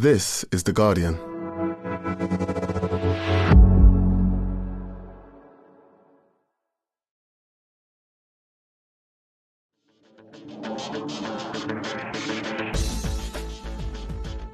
This is The Guardian.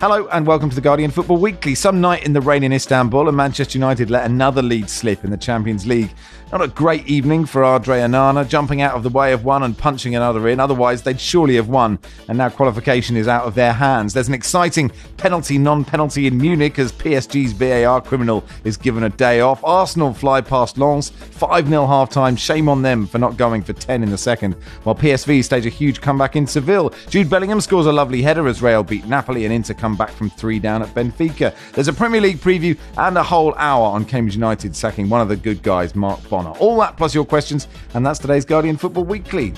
Hello and welcome to the Guardian Football Weekly. Some night in the rain in Istanbul, and Manchester United let another lead slip in the Champions League. Not a great evening for Andre Onana, jumping out of the way of one and punching another in. Otherwise, they'd surely have won, and now qualification is out of their hands. There's an exciting penalty non penalty in Munich as PSG's VAR criminal is given a day off. Arsenal fly past Lens, 5 0 half time. Shame on them for not going for 10 in the second. While PSV stage a huge comeback in Seville. Jude Bellingham scores a lovely header as Real beat Napoli and Inter come back from three down at Benfica. There's a Premier League preview and a whole hour on Cambridge United sacking one of the good guys, Mark Bonner. All that plus your questions, and that's today's Guardian Football Weekly.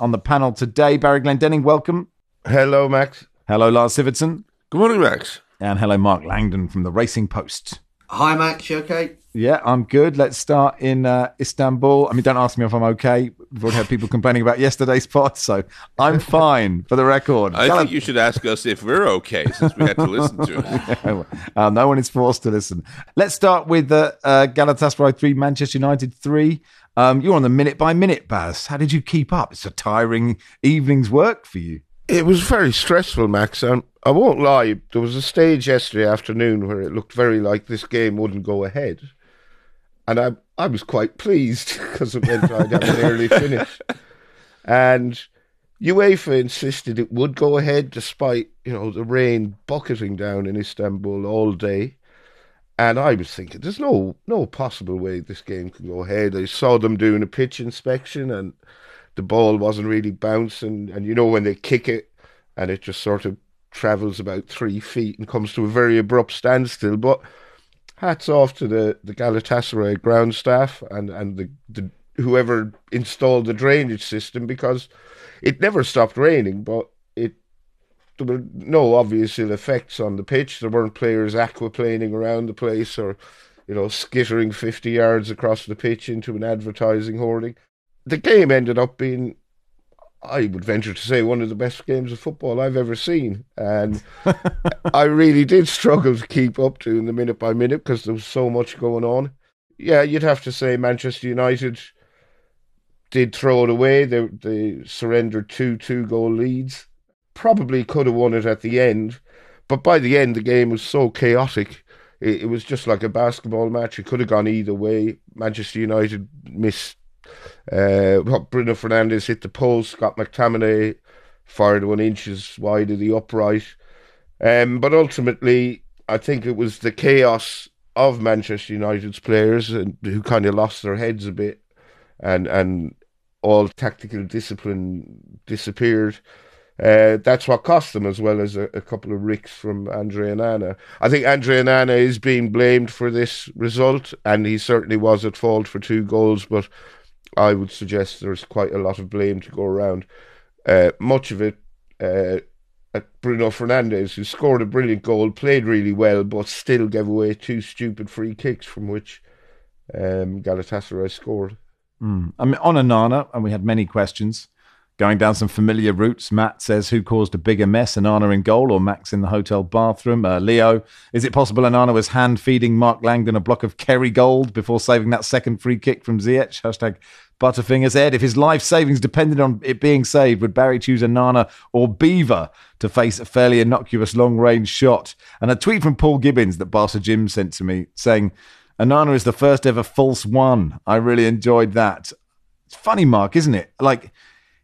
On the panel today, Barry Glendenning, welcome. Hello, Max. Hello, Lars Sivertsen. Good morning, Max. And hello, Mark Langdon from the Racing Post. Hi, Max. You okay? Yeah, I'm good. Let's start in uh, Istanbul. I mean, don't ask me if I'm okay. We've already had people complaining about yesterday's pod, so I'm fine for the record. I think you should ask us if we're okay since we had to listen to it. uh, no one is forced to listen. Let's start with uh, uh, Galatasaray 3, Manchester United 3. Um, you're on the minute by minute, Baz. How did you keep up? It's a tiring evening's work for you. It was very stressful, Max. And I won't lie, there was a stage yesterday afternoon where it looked very like this game wouldn't go ahead. And I I was quite pleased because it meant I'd have an early finish. And UEFA insisted it would go ahead despite, you know, the rain bucketing down in Istanbul all day. And I was thinking, there's no no possible way this game can go ahead. I saw them doing a pitch inspection and the ball wasn't really bouncing. And you know, when they kick it and it just sort of travels about three feet and comes to a very abrupt standstill. But hats off to the, the Galatasaray ground staff and, and the, the whoever installed the drainage system because it never stopped raining, but it there were no obvious ill effects on the pitch. There weren't players aquaplaning around the place or, you know, skittering 50 yards across the pitch into an advertising hoarding. The game ended up being I would venture to say one of the best games of football I've ever seen, and I really did struggle to keep up to in the minute by minute because there was so much going on. Yeah, you'd have to say Manchester United did throw it away. They they surrendered two two goal leads. Probably could have won it at the end, but by the end the game was so chaotic. It, it was just like a basketball match. It could have gone either way. Manchester United missed uh, Bruno Fernandes hit the post. Scott McTominay fired one inches wide of the upright. Um, but ultimately, I think it was the chaos of Manchester United's players and who kind of lost their heads a bit, and and all tactical discipline disappeared. Uh, that's what cost them, as well as a, a couple of ricks from Andre Onana. I think Andre Onana is being blamed for this result, and he certainly was at fault for two goals. But I would suggest there's quite a lot of blame to go around. Uh, much of it uh, at Bruno Fernandes, who scored a brilliant goal, played really well, but still gave away two stupid free kicks from which um, Galatasaray scored. Mm. I mean, on Onana, and we had many questions. Going down some familiar routes, Matt says, who caused a bigger mess, Onana in goal or Max in the hotel bathroom? Uh, Leo, is it possible Onana was hand feeding Mark Langdon a block of Kerrygold before saving that second free kick from Ziyech? Hashtag Butterfingers Ed, if his life savings depended on it being saved, would Barry choose Onana or Beaver to face a fairly innocuous long range shot? And a tweet from Paul Gibbons that Barca Jim sent to me saying, Onana is the first ever false one. I really enjoyed that. It's funny, Mark, isn't it? Like,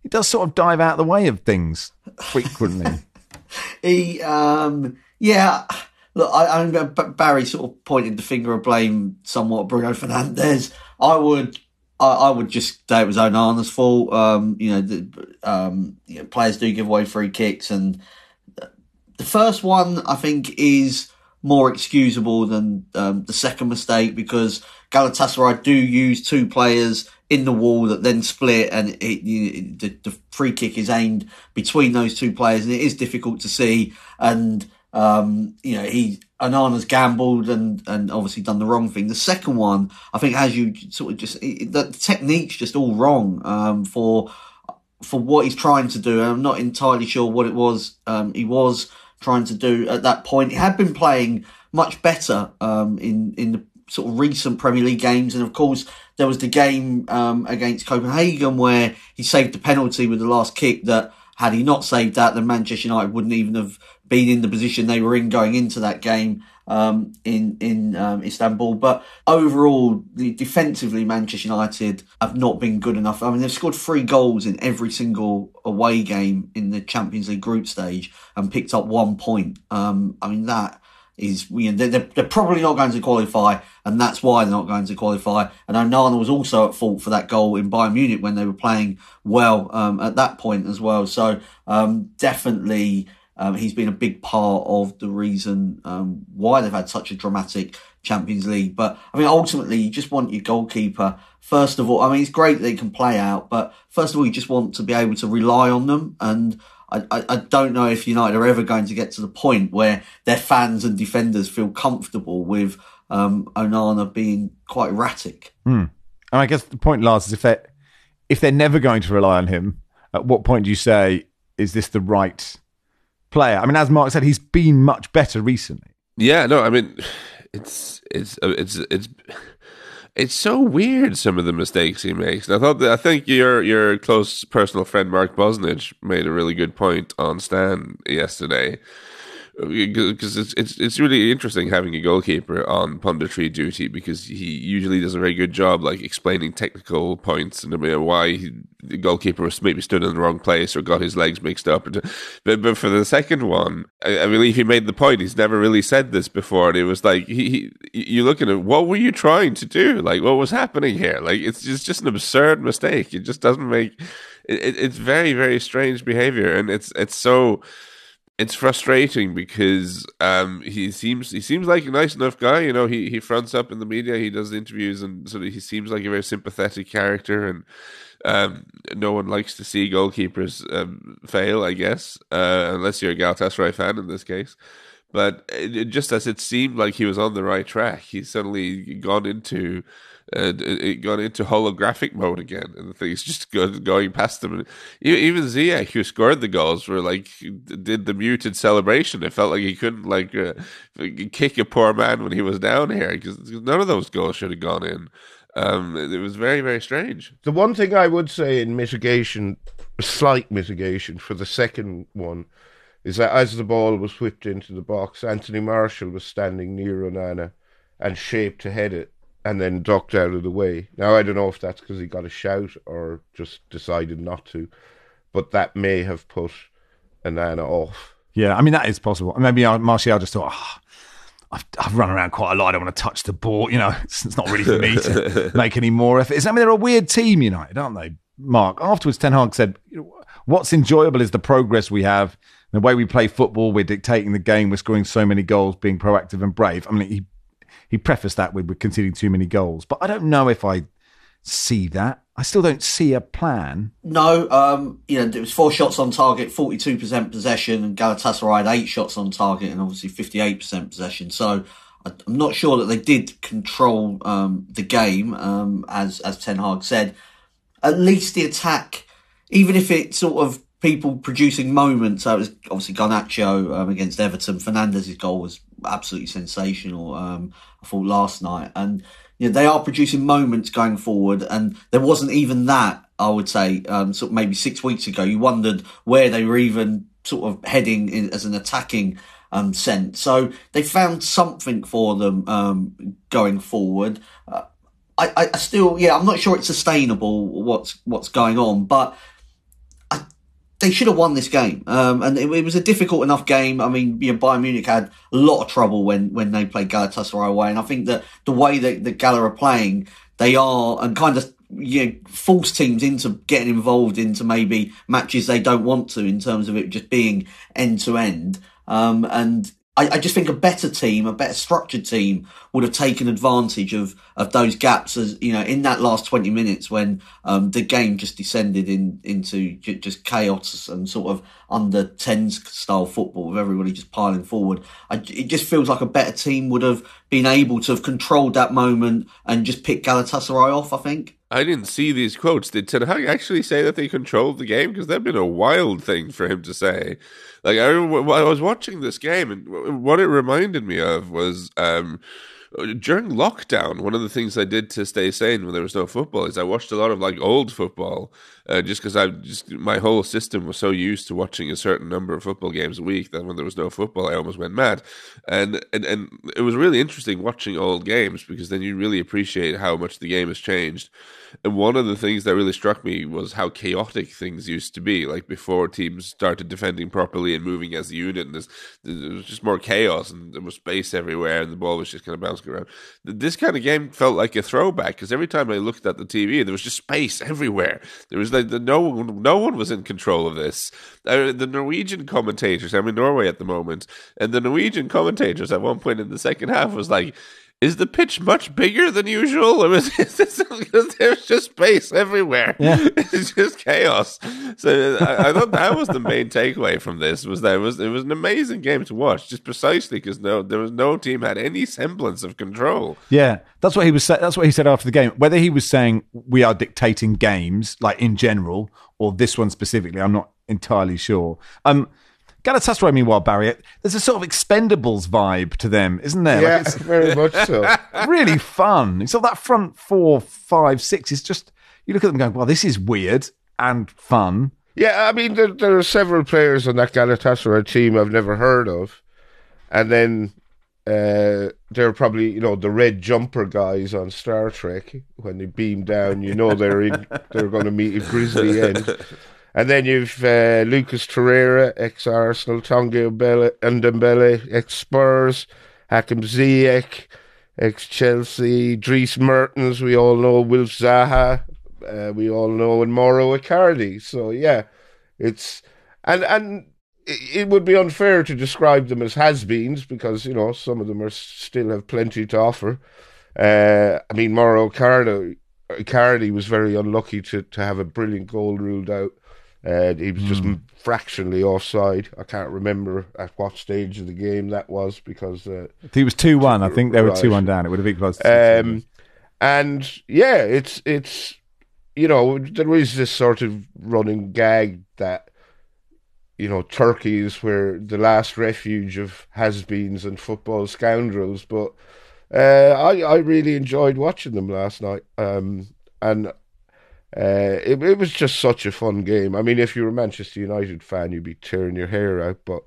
he does sort of dive out of the way of things frequently. he, um, yeah. Look, I, I Barry sort of pointed the finger of blame somewhat Bruno Fernandes. I would I, I would just say it was Onana's fault. Um, you know, the, um, you know, players do give away free kicks, and the first one I think is more excusable than um, the second mistake because Galatasaray do use two players in the wall that then split, and it, the, the free kick is aimed between those two players, and it is difficult to see. And um, you know, he Onana's gambled and and obviously done the wrong thing. The second one, I think, as you sort of just it, the technique's just all wrong um, for for what he's trying to do. I'm not entirely sure what it was um, he was trying to do at that point. He had been playing much better um, in in the sort of recent Premier League games, and of course there was the game um, against Copenhagen where he saved the penalty with the last kick that had he not saved that, then Manchester United wouldn't even have been in the position they were in going into that game um, in in um, Istanbul. But overall, the, defensively, Manchester United have not been good enough. I mean, they've scored three goals in every single away game in the Champions League group stage and picked up one point. Um, I mean, that is you know, they're, they're probably not going to qualify, and that's why they're not going to qualify. And Onana was also at fault for that goal in Bayern Munich when they were playing well um, at that point as well. So um, definitely. Um, he's been a big part of the reason um, why they've had such a dramatic Champions League. But I mean, ultimately, you just want your goalkeeper. First of all, I mean, it's great they can play out, but first of all, you just want to be able to rely on them. And I, I, I don't know if United are ever going to get to the point where their fans and defenders feel comfortable with um, Onana being quite erratic. Hmm. And I guess the point, Lars, is if they if they're never going to rely on him, at what point do you say is this the right player? I mean, as Mark said, he's been much better recently. Yeah, no, I mean, it's it's uh, it's it's it's so weird some of the mistakes he makes. And I thought that, I think your your close personal friend Mark Bosnich made a really good point on Stan yesterday because it's, it's it's really interesting having a goalkeeper on punditry duty because he usually does a very good job like explaining technical points and why he, the goalkeeper was maybe stood in the wrong place or got his legs mixed up. But but for the second one, I, I believe he made the point. He's never really said this before, and it was like he, he you look at it. What were you trying to do? Like what was happening here? Like it's just just an absurd mistake. It just doesn't make. It, it's very very strange behavior, and it's it's so it's frustrating because um, he seems he seems like a nice enough guy. You know, he he fronts up in the media, he does interviews, and sort of he seems like a very sympathetic character. And um, no one likes to see goalkeepers um, fail, I guess, uh, unless you're a Galatasaray fan in this case. But it, just as it seemed like he was on the right track, he's suddenly gone into and it got into holographic mode again, and the things just going past them. And even Ziyech, who scored the goals, were like did the muted celebration. It felt like he couldn't like uh, kick a poor man when he was down here because none of those goals should have gone in. Um, it was very very strange. The one thing I would say in mitigation, slight mitigation for the second one, is that as the ball was whipped into the box, Anthony Martial was standing near Onana and shaped to head it and then ducked out of the way. Now I don't know if that's because he got a shout or just decided not to, but that may have put Onana off. Yeah, I mean that is possible. Maybe Martial just thought, oh, I've, I've, run around quite a lot. I don't want to touch the ball. You know, it's, it's not really for me to make any more effort. I mean, they're a weird team, United, aren't they? Mark. Afterwards, Ten Hag said, "What's enjoyable is the progress we have." The way we play football, we're dictating the game, we're scoring so many goals, being proactive and brave. I mean, he he prefaced that with, with conceding too many goals. But I don't know if I see that. I still don't see a plan. No, um, you know, it was four shots on target, 42% possession, and Galatasaray had eight shots on target and obviously 58% possession. So I'm not sure that they did control um, the game, um, as, as Ten Hag said. At least the attack, even if it sort of people producing moments. So it was obviously Garnacho um, against Everton. Fernandes's goal was absolutely sensational. Um, I thought last night, and you know, they are producing moments going forward, and there wasn't even that. I would say, um, sort of maybe six weeks ago, you wondered where they were even sort of heading in, as an attacking um. So they found something for them um, going forward. Uh, I, I still, yeah, I'm not sure it's sustainable. What's what's going on, but they should have won this game. Um, and it, it, was a difficult enough game. I mean, you know, Bayern Munich had a lot of trouble when, when they played Galatasaray away. And I think that the way that, that Gala are playing, they are and kind of you know, force teams into getting involved into maybe matches they don't want to in terms of it just being end to end. Um, and I, I, just think a better team, a better structured team, would have taken advantage of of those gaps as you know in that last twenty minutes when um, the game just descended in into j- just chaos and sort of under tens style football with everybody just piling forward. I, it just feels like a better team would have been able to have controlled that moment and just picked Galatasaray off. I think. I didn't see these quotes. Did Ten Hag actually say that they controlled the game? Because that'd been a wild thing for him to say. Like I, I was watching this game, and what it reminded me of was um, during lockdown. One of the things I did to stay sane when there was no football is I watched a lot of like old football, uh, just because I just my whole system was so used to watching a certain number of football games a week that when there was no football, I almost went mad. And and and it was really interesting watching old games because then you really appreciate how much the game has changed. And one of the things that really struck me was how chaotic things used to be. Like before teams started defending properly and moving as a unit, and there was just more chaos and there was space everywhere, and the ball was just kind of bouncing around. This kind of game felt like a throwback because every time I looked at the TV, there was just space everywhere. There was like the, no one, no one was in control of this. Uh, the Norwegian commentators, I'm in Norway at the moment, and the Norwegian commentators at one point in the second half was like is the pitch much bigger than usual? I mean, there's just space everywhere. Yeah. It's just chaos. So I, I, thought that was the main takeaway from this was that it was it was an amazing game to watch, just precisely because no there was no team had any semblance of control. Yeah, that's what he was. That's what he said after the game. Whether he was saying we are dictating games, like in general, or this one specifically, I'm not entirely sure. Um, Galatasaray, meanwhile, Barry, there's a sort of Expendables vibe to them, isn't there? Yeah, like very much so. really fun. So that front four, five, six is just you look at them going, well, this is weird and fun. Yeah, I mean, there, there are several players on that Galatasaray team I've never heard of, and then uh, they're probably you know the red jumper guys on Star Trek when they beam down. You know they're in, they're going to meet a grisly end. And then you've uh, Lucas Torreira, ex Arsenal, Tanguy Ndombele, ex Spurs, Hakim Ziyech, ex Chelsea, Dries Mertens, we all know, Wilf Zaha, uh, we all know, and Mauro Icardi. So, yeah, it's. And, and it would be unfair to describe them as has-beens because you know some of them are still have plenty to offer. Uh, I mean, Mauro Icardi was very unlucky to, to have a brilliant goal ruled out uh, he was just mm. fractionally offside. I can't remember at what stage of the game that was because uh, he was two one. I think they were two one down. It would have been close. Um, and yeah, it's it's you know there is this sort of running gag that you know Turkey is where the last refuge of has-beens and football scoundrels. But uh, I I really enjoyed watching them last night. Um, and uh, it, it was just such a fun game. I mean, if you were a Manchester United fan, you'd be tearing your hair out. But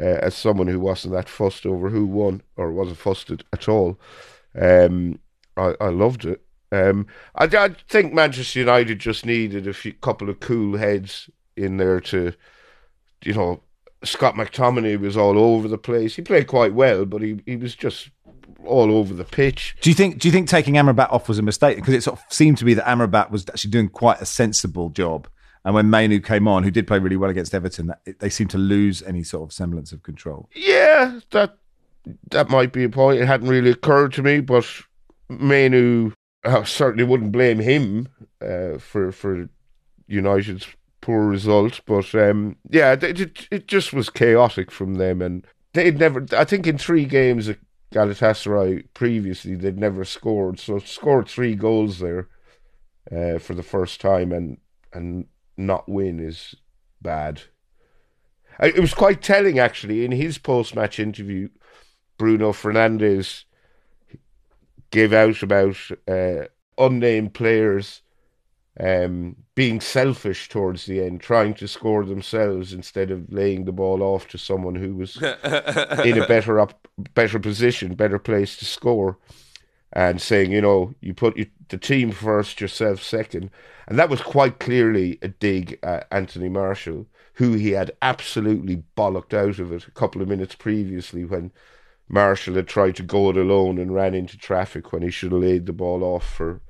uh, as someone who wasn't that fussed over who won or wasn't fussed at all, um, I, I loved it. Um, I, I think Manchester United just needed a few, couple of cool heads in there to, you know, Scott McTominay was all over the place. He played quite well, but he, he was just all over the pitch. Do you think? Do you think taking Amrabat off was a mistake? Because it sort of seemed to be that Amrabat was actually doing quite a sensible job, and when Mainoo came on, who did play really well against Everton, that, they seemed to lose any sort of semblance of control. Yeah, that that might be a point. It hadn't really occurred to me, but Mainoo, I certainly wouldn't blame him uh, for for United's poor result. But um, yeah, it, it, it just was chaotic from them, and they'd never. I think in three games Galatasaray previously they'd never scored, so scored three goals there uh, for the first time, and and not win is bad. It was quite telling actually in his post match interview. Bruno Fernandes gave out about uh, unnamed players um, being selfish towards the end, trying to score themselves instead of laying the ball off to someone who was in a better up, better position, better place to score, and saying, you know, you put the team first, yourself second, and that was quite clearly a dig at Anthony Martial, who he had absolutely bollocked out of it a couple of minutes previously when. Martial had tried to go it alone and ran into traffic when he should have laid the ball off for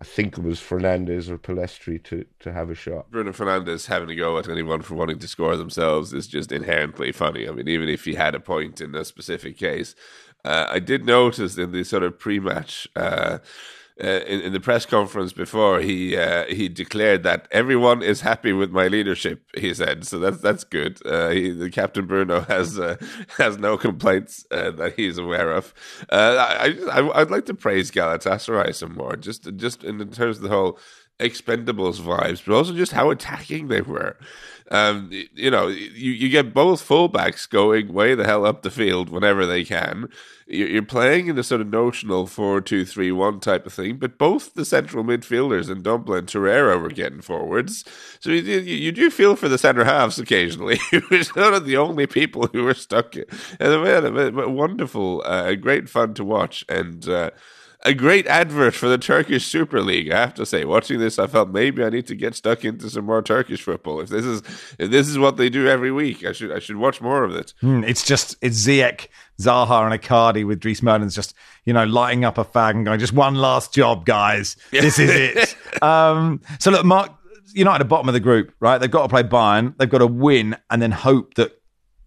I think it was Fernandes or Pellistri to, to have a shot. Bruno Fernandes having a go at anyone for wanting to score themselves is just inherently funny. I mean, even if he had a point in a specific case, uh, I did notice in the sort of pre-match. Uh, uh, in, in, the press conference before, he uh, he declared that everyone is happy with my leadership. He said, so that's that's good. Uh, he, the captain Bruno has uh, has no complaints uh, that he's aware of. I, I would like to praise Galatasaray some more, just just in terms of the whole Expendables vibes, but also just how attacking they were. Um, you know, you, you get both fullbacks going way the hell up the field whenever they can. You're playing in a sort of notional 4 2 3 1 type of thing, but both the central midfielders and Ndombele and Torreira were getting forwards. So you, you, you do feel for the centre halves occasionally, are not the only people who were stuck. And man, wonderful, uh, great fun to watch. And, uh, a great advert for the Turkish Super League. I have to say, watching this, I felt maybe I need to get stuck into some more Turkish football. If this is if this is what they do every week, I should I should watch more of it. Mm, it's just it's Ziyech, Zaha, and Icardi with Dries Mertens just you know lighting up a fag and going, just one last job, guys. This is it. um, so look, Mark, United at the bottom of the group, right? They've got to play Bayern. They've got to win and then hope that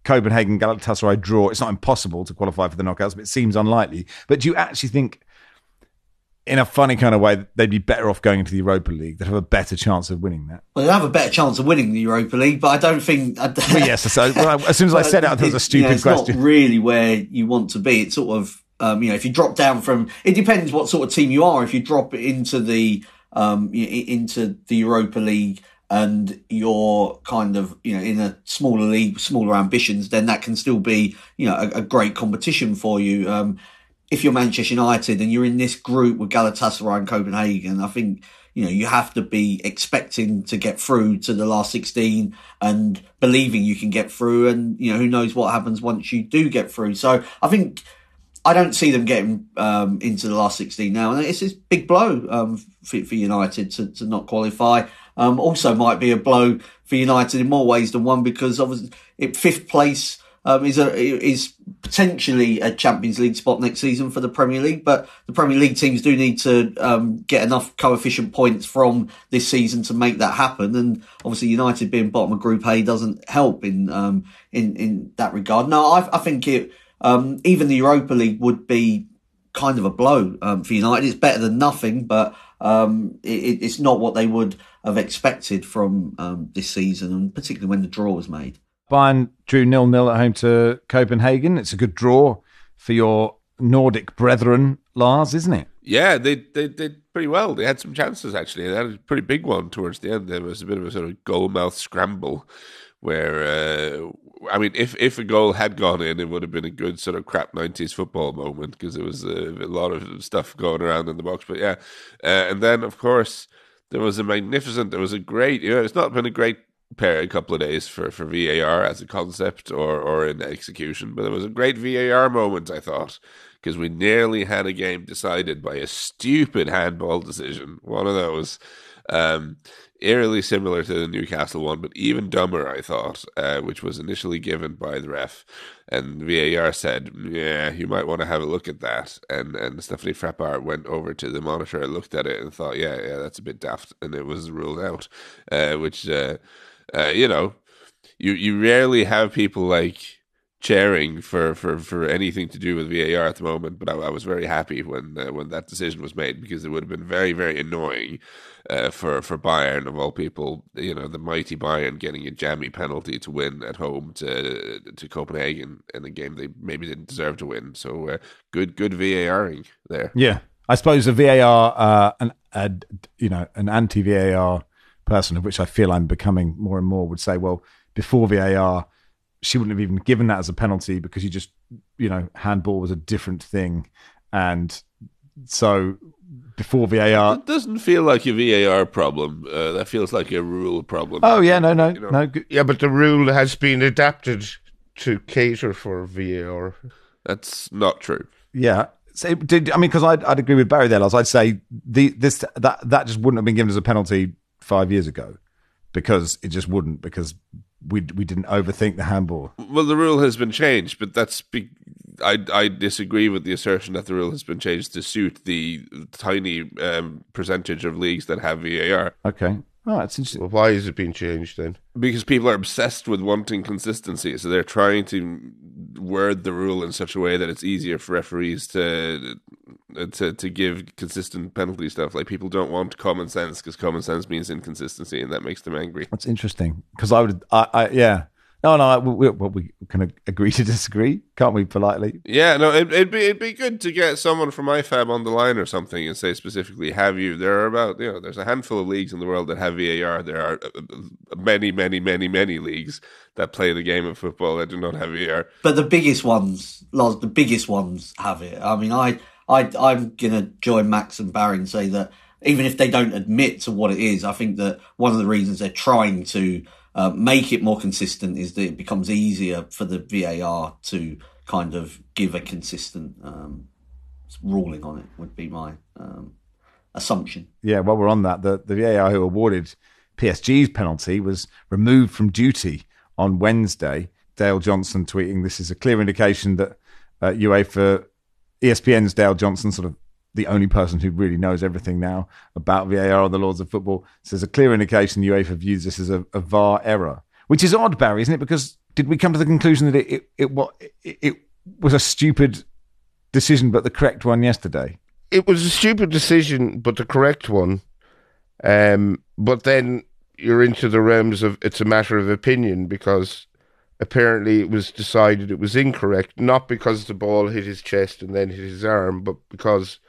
Copenhagen Galatasaray draw. It's not impossible to qualify for the knockouts, but it seems unlikely. But do you actually think? In a funny kind of way, they'd be better off going into the Europa League. They'd have a better chance of winning that. Well, they'd have a better chance of winning the Europa League, but I don't think. well, yes, so, well, as soon as I said it, it was a stupid you know, it's question. Not really where you want to be. It's sort of, um, you know, if you drop down from, it depends what sort of team you are. If you drop into the, um, into the Europa League and you're kind of, you know, in a smaller league, smaller ambitions, then that can still be, you know, a, a great competition for you. Um, if you're Manchester United and you're in this group with Galatasaray and Copenhagen, I think you know you have to be expecting to get through to the last 16 and believing you can get through and you know who knows what happens once you do get through. So i think i don't see them getting um, into the last 16 now. And it's this big blow um, for, for, united to, to not qualify. Um, also might be a blow for united in more ways than one because obviously it fifth place um, is a is potentially a Champions League spot next season for the Premier League. But the Premier League teams do need to um, get enough coefficient points from this season to make that happen. And obviously, United being bottom of Group A doesn't help in um, in in that regard. No, I, I think it um, even the Europa League would be kind of a blow um, for United. It's better than nothing, but um, it, it's not what they would have expected from this season, and particularly when the draw was made. Bayern drew nil nil at home to Copenhagen. It's a good draw for your Nordic brethren, Lars, isn't it? Yeah, they they did pretty well. They had some chances actually. They had a pretty big one towards the end. There was a bit of a sort of goal mouth scramble where uh, I mean, if if a goal had gone in, it would have been a good sort of crap nineties football moment because there was a, a, lot of stuff going around in the box. But yeah, uh, and then of course there was a magnificent, there was a great. You know, it's not been a great pair a couple of days for, for VAR as a concept or, or in execution. But it was a great VAR moment, I thought, because we nearly had a game decided by a stupid handball decision. One of those. Um, eerily similar to the Newcastle one, but even dumber, I thought, uh, which was initially given by the ref. And VAR said, yeah, you might want to have a look at that. And and Stephanie Frappart went over to the monitor and looked at it and thought, yeah, yeah, that's a bit daft. And it was ruled out, uh, which uh, uh, you know, you you rarely have people like cheering for, for, for anything to do with VAR at the moment. But I, I was very happy when uh, when that decision was made because it would have been very very annoying uh, for for Bayern of all people. You know, the mighty Bayern getting a jammy penalty to win at home to to Copenhagen in a game they maybe didn't deserve to win. So uh, good good VARing there. Yeah, I suppose a VAR uh, an you know an anti VAR person, of which I feel I'm becoming more and more, would say, well, before VAR, she wouldn't have even given that as a penalty because you just, you know, handball was a different thing. And so before VAR. It doesn't feel like a VAR problem. Uh, that feels like a rule problem. Oh, yeah, no, no, you know? no. Yeah, but the rule has been adapted to cater for VAR. That's not true. Yeah. So did I mean because I'd, I'd agree with Barry there, I'd say the this that that just wouldn't have been given as a penalty five years ago because it just wouldn't because we we didn't overthink the handball. Well, the rule has been changed, but that's be, I I disagree with the assertion that the rule has been changed to suit the tiny um, percentage of leagues that have VAR. Okay. Oh, that's interesting. Well, why is it being changed then? Because people are obsessed with wanting consistency, so they're trying to word the rule in such a way that it's easier for referees to to to give consistent penalty stuff. Like people don't want common sense because common sense means inconsistency, and that makes them angry. That's interesting because I would, I, I, yeah, no, no, we, we, we can agree to disagree, can't we? Politely. Yeah, no, it, it'd be it'd be good to get someone from IFAB on the line or something and say specifically, have you? There are about you know, there's a handful of leagues in the world that have VAR. There are uh, many, many, many, many leagues that play the game of football that do not have VAR. But the biggest ones, Loz, the biggest ones have it. I mean, I, I, I'm gonna join Max and Barry and say that even if they don't admit to what it is, I think that one of the reasons they're trying to uh, make it more consistent is that it becomes easier for the VAR to kind of give a consistent um, ruling on it. Would be my um, assumption. Yeah, while we're on that, the the VAR who awarded PSG's penalty was removed from duty on Wednesday. Dale Johnson tweeting, "This is a clear indication that uh, UEFA, ESPN's Dale Johnson, sort of the only person who really knows everything now about VAR and the laws of football, says a clear indication UEFA views this as a, a VAR error, which is odd, Barry, isn't it? Because did we come to the conclusion that it it, it, it, it was a stupid decision, but the correct one yesterday? It was a stupid decision, but the correct one. Um, but then you're into the realms of it's a matter of opinion because apparently it was decided it was incorrect, not because the ball hit his chest and then hit his arm, but because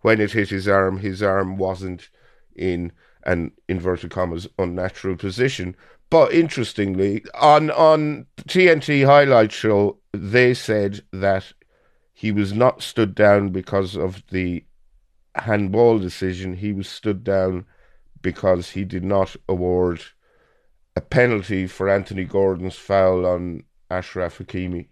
when it hit his arm, his arm wasn't in an inverted commas unnatural position. But interestingly, on on TNT highlight show, they said that he was not stood down because of the handball decision. He was stood down because he did not award a penalty for Anthony Gordon's foul on Achraf Hakimi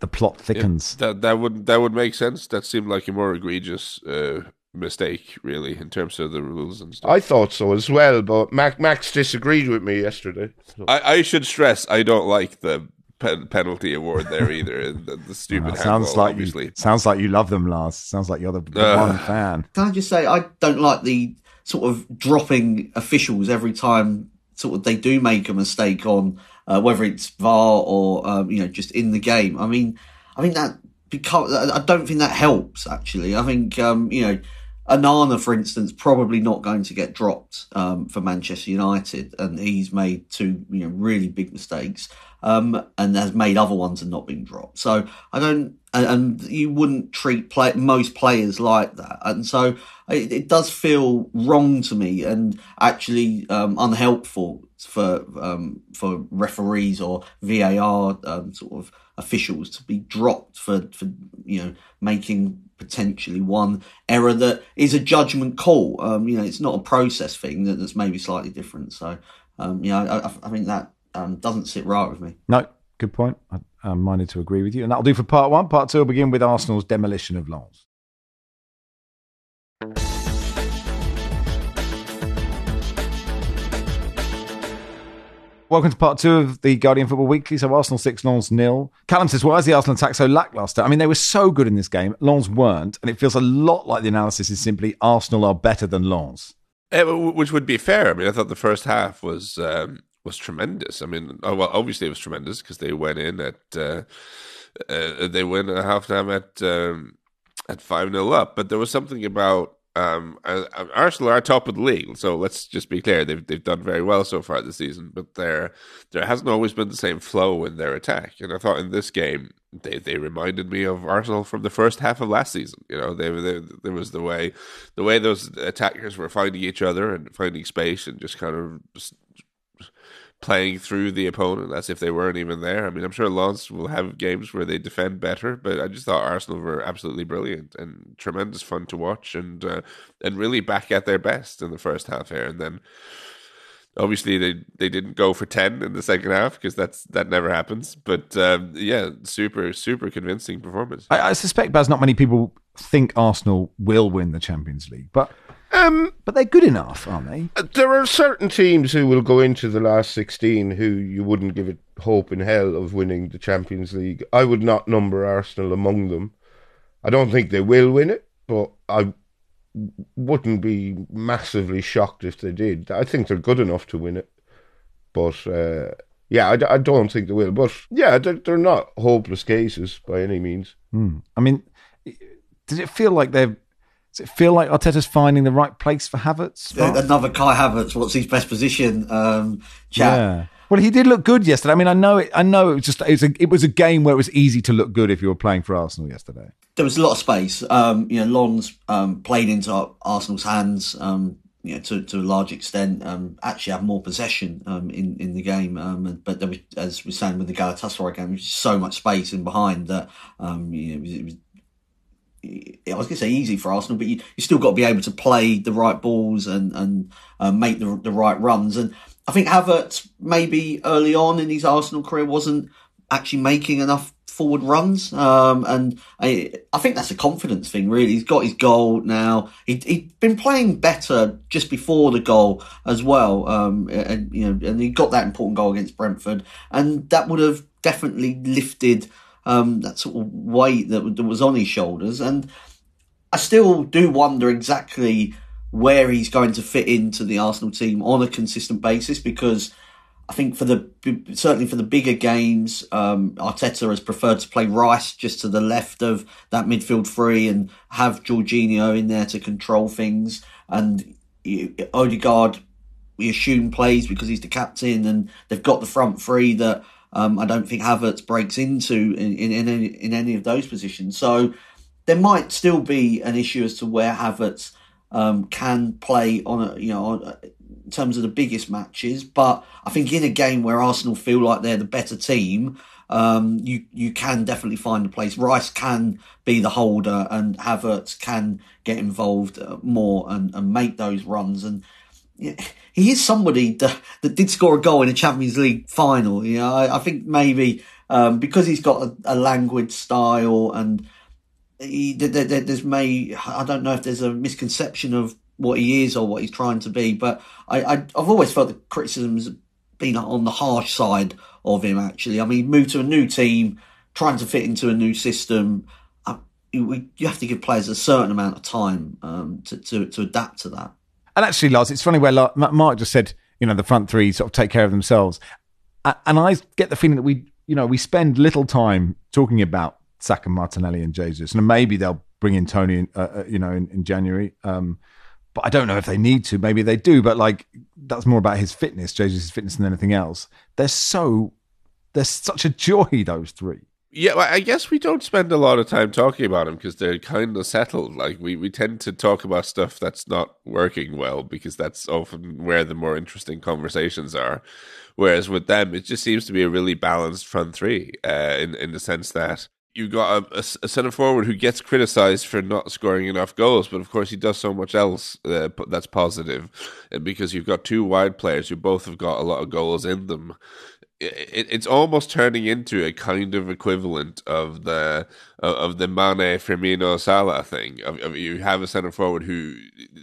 the plot thickens. Yeah, that that would that would make sense. That seemed like a more egregious uh, mistake, really, in terms of the rules and stuff. I thought so as well, but Mac, Max disagreed with me yesterday. So. I, I should stress I don't like the penalty award there either. the, the stupid uh, sounds like obviously. You, sounds like you love them, Lars. Sounds like you're the, the uh, one fan. Can I just say I don't like the sort of dropping officials every time sort of they do make a mistake on uh, whether it's VAR or um, you know just in the game. I mean, I think that because I don't think that helps actually. I think um, you know. Onana, for instance, probably not going to get dropped um, for Manchester United, and he's made two, you know, really big mistakes, um, and has made other ones and not been dropped. So I don't, and, and you wouldn't treat play, most players like that, and so it, it does feel wrong to me, and actually um, unhelpful for um, for referees or VAR um, sort of officials to be dropped for for you know making potentially one error that is a judgment call. Um, you know, it's not a process thing that, that's maybe slightly different. So, um, you know, I, I think that um, doesn't sit right with me. No, good point. I, I'm minded to agree with you, and that'll do for part one. Part two will begin with Arsenal's demolition of Lens. Welcome to part two of the Guardian Football Weekly. So Arsenal six, Lens nil. Callum says, "Why is the Arsenal attack so lackluster?" I mean, they were so good in this game. Lens weren't, and it feels a lot like the analysis is simply Arsenal are better than. Yeah, which would be fair. I mean, I thought the first half was um, was tremendous. I mean, oh, well, obviously it was tremendous because they went in at uh, uh, they went at halftime at um, at five 0 up, but there was something about um, Arsenal are top of the league, so let's just be clear. They've they've done very well so far this season, but there there hasn't always been the same flow in their attack. And I thought in this game they, they reminded me of Arsenal from the first half of last season. You know, they, they there was the way the way those attackers were finding each other and finding space and just kind of playing through the opponent as if they weren't even there. I mean, I'm sure Lens will have games where they defend better, but I just thought Arsenal were absolutely brilliant and tremendous fun to watch and uh, and really back at their best in the first half here. And then obviously they they didn't go for 10 in the second half because that's that never happens. But um, yeah, super super convincing performance. I, I suspect, Baz, not many people think Arsenal will win the Champions League, but Um, but they're good enough, aren't they? there are certain teams who will go into the last 16 who you wouldn't give it hope in hell of winning the Champions League. I would not number Arsenal among them. I don't think they will win it, but I wouldn't be massively shocked if they did. I think they're good enough to win it. But uh, yeah, I, I, don't think they will. But yeah, they're, they're not hopeless cases by any means. Hmm. I mean, does it feel like they're does it feel like Arteta's finding the right place for Havertz? Another Kai Havertz. What's his best position? Um, chat. Yeah. Well, he did look good yesterday. I mean, I know it. I know it was just it was a, it was a game where it was easy to look good if you were playing for Arsenal yesterday. There was a lot of space. Um, you know, Lens um, played into Arsenal's hands. Um, you know, to, to a large extent, um, actually have more possession um, in in the game. Um, but there was, as we were saying with the Galatasaray game, there was so much space in behind that um, you know, it was, it was I was going to say easy for Arsenal, but you, you still got to be able to play the right balls and and uh, make the the right runs. And I think Havertz maybe early on in his Arsenal career wasn't actually making enough forward runs. Um, and I, I think that's a confidence thing, really. He's got his goal now. He, he'd been playing better just before the goal as well. Um, and, you know, and he got that important goal against Brentford. And that would have definitely lifted um, that sort of weight that, that was on his shoulders. And I still do wonder exactly where he's going to fit into the Arsenal team on a consistent basis because I think for the certainly for the bigger games, um, Arteta has preferred to play Rice just to the left of that midfield three and have Jorginho in there to control things. And Odegaard, we assume plays because he's the captain, and they've got the front three that um, I don't think Havertz breaks into in, in, in, any, in any of those positions. So there might still be an issue as to where Havertz um, can play on a, you know, on, in terms of the biggest matches. But I think in a game where Arsenal feel like they're the better team, um, you you can definitely find a place. Rice can be the holder, and Havertz can get involved uh, more and, and make those runs. And he is somebody that, that did score a goal in a Champions League final. You know, I, I think maybe um, because he's got a, a languid style and he, there, there, there's may I don't know if there's a misconception of what he is or what he's trying to be, but I, I have always felt the criticisms been on the harsh side of him. Actually, I mean, moved to a new team, trying to fit into a new system. Uh, you, you have to give players a certain amount of time um, to, to to adapt to that. And actually, Lars, it's funny where Mark just said, you know, the front three sort of take care of themselves. And I get the feeling that we, you know, we spend little time talking about Saka, Martinelli, and Jesus. And maybe they'll bring in Toney, uh, uh, you know, in, in January. Um, but I don't know if they need to. Maybe they do. But like, that's more about his fitness, Jesus' fitness, than anything else. They're so, they're such a joy, those three. Yeah, I guess we don't spend a lot of time talking about them because they're kind of settled. Like we, we tend to talk about stuff that's not working well because that's often where the more interesting conversations are. Whereas with them, it just seems to be a really balanced front three, uh, in in the sense that you've got a, a, a centre forward who gets criticised for not scoring enough goals, but of course he does so much else uh, that's positive, and because you've got two wide players who both have got a lot of goals in them it, it's almost turning into a kind of equivalent of the of the Mane Firmino Salah thing. Of, you have a centre forward who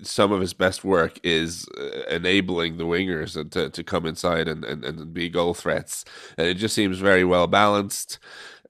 some of his best work is uh, enabling the wingers to to come inside and, and, and be goal threats, and it just seems very well balanced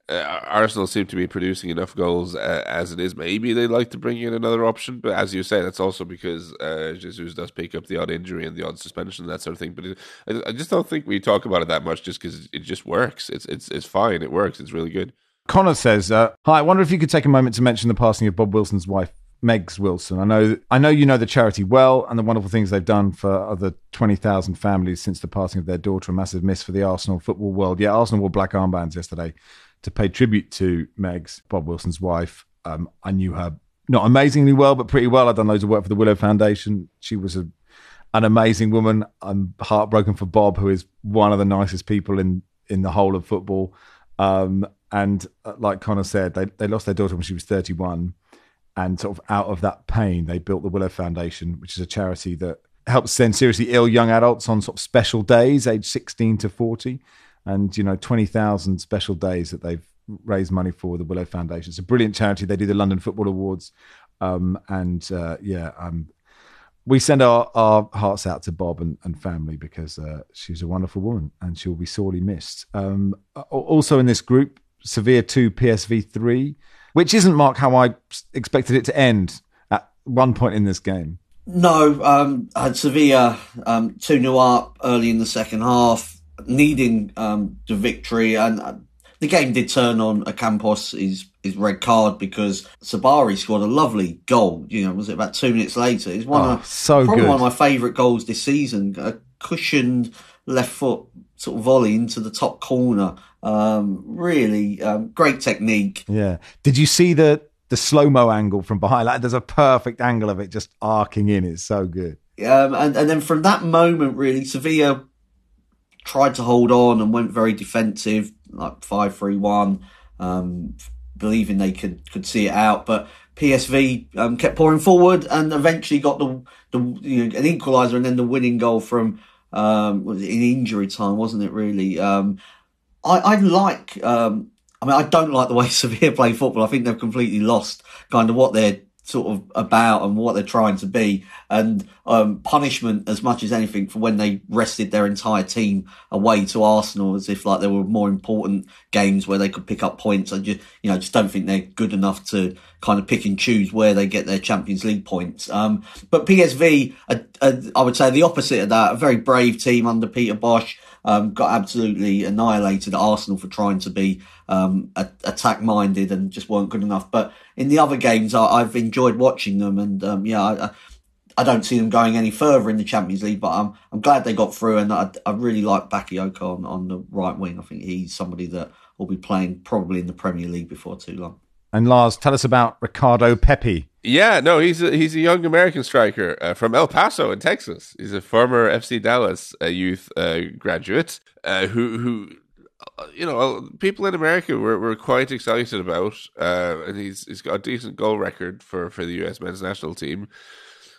Arsenal seem to be producing enough goals uh, as it is. Maybe they'd like to bring in another option, but as you say, that's also because uh, Jesus does pick up the odd injury and the odd suspension and that sort of thing. But it, I, I, just don't think we talk about it that much, just because it just works. It's it's it's fine. It works. It's really good. Connor says, uh, "Hi, I wonder if you could take a moment to mention the passing of Bob Wilson's wife." Megs Wilson. I know I know you know the charity well and the wonderful things they've done for other 20,000 families since the passing of their daughter. A massive miss for the Arsenal football world. Yeah, Arsenal wore black armbands yesterday to pay tribute to Megs, Bob Wilson's wife. Um, I knew her not amazingly well, but pretty well. I'd done loads of work for the Willow Foundation. She was a, an amazing woman. I'm heartbroken for Bob, who is one of the nicest people in in the whole of football. Um, and uh, like Connor said, they they lost their daughter when she was 31, and sort of out of that pain, they built the Willow Foundation, which is a charity that helps send seriously ill young adults on sort of special days, age 16 to 40 and you know 20,000 special days that they've raised money for the Willow Foundation. It's a brilliant charity. They do the London Football Awards, um, and uh, yeah, I'm we send our, our hearts out to Bob and, and family because uh, she's a wonderful woman and she'll be sorely missed. Um, also in this group, Sevilla 2, PSV 3, which isn't, Mark, how I expected it to end at one point in this game. No, um, I had Sevilla um, 2 0 up early in the second half, needing um, the victory. And uh, the game did turn on Ocampos' his, his red card because Saibari scored a lovely goal. You know, was it about two minutes later? It's one Oh, of so probably good. one of my favourite goals this season. A cushioned left foot sort of volley into the top corner. Um, really um, great technique. Yeah. Did you see the the slow mo angle from behind? Like, there's a perfect angle of it just arcing in. It's so good. Um, and, and then from that moment, really, Sevilla tried to hold on and went very defensive, like 5 3 1, um, believing they could, could see it out. But PSV um, kept pouring forward and eventually got the, the you know, an equaliser and then the winning goal from um, was in injury time, wasn't it, really? Um, I, I like. Um, I mean, I don't like the way Sevilla play football. I think they've completely lost kind of what they're sort of about and what they're trying to be, and um, punishment as much as anything for when they rested their entire team away to Arsenal, as if like there were more important games where they could pick up points. I just, you know, just don't think they're good enough to kind of pick and choose where they get their Champions League points. Um, but PSV, I would say the opposite of that, a very brave team under Peter Bosz um, got absolutely annihilated at Arsenal for trying to be um, attack minded and just weren't good enough. But in the other games, I, have enjoyed watching them, and um, yeah, I, I, don't see them going any further in the Champions League. But I'm I'm glad they got through, and I, I really like Bakayoko on, on the right wing. I think he's somebody that will be playing probably in the Premier League before too long. And Lars, tell us about Ricardo Pepi. Yeah, no, he's a, he's a young American striker uh, from El Paso in Texas. He's a former FC Dallas uh, youth uh, graduate uh, who who you know people in America were, were quite excited about, uh, and he's he's got a decent goal record for, for the U.S. men's national team.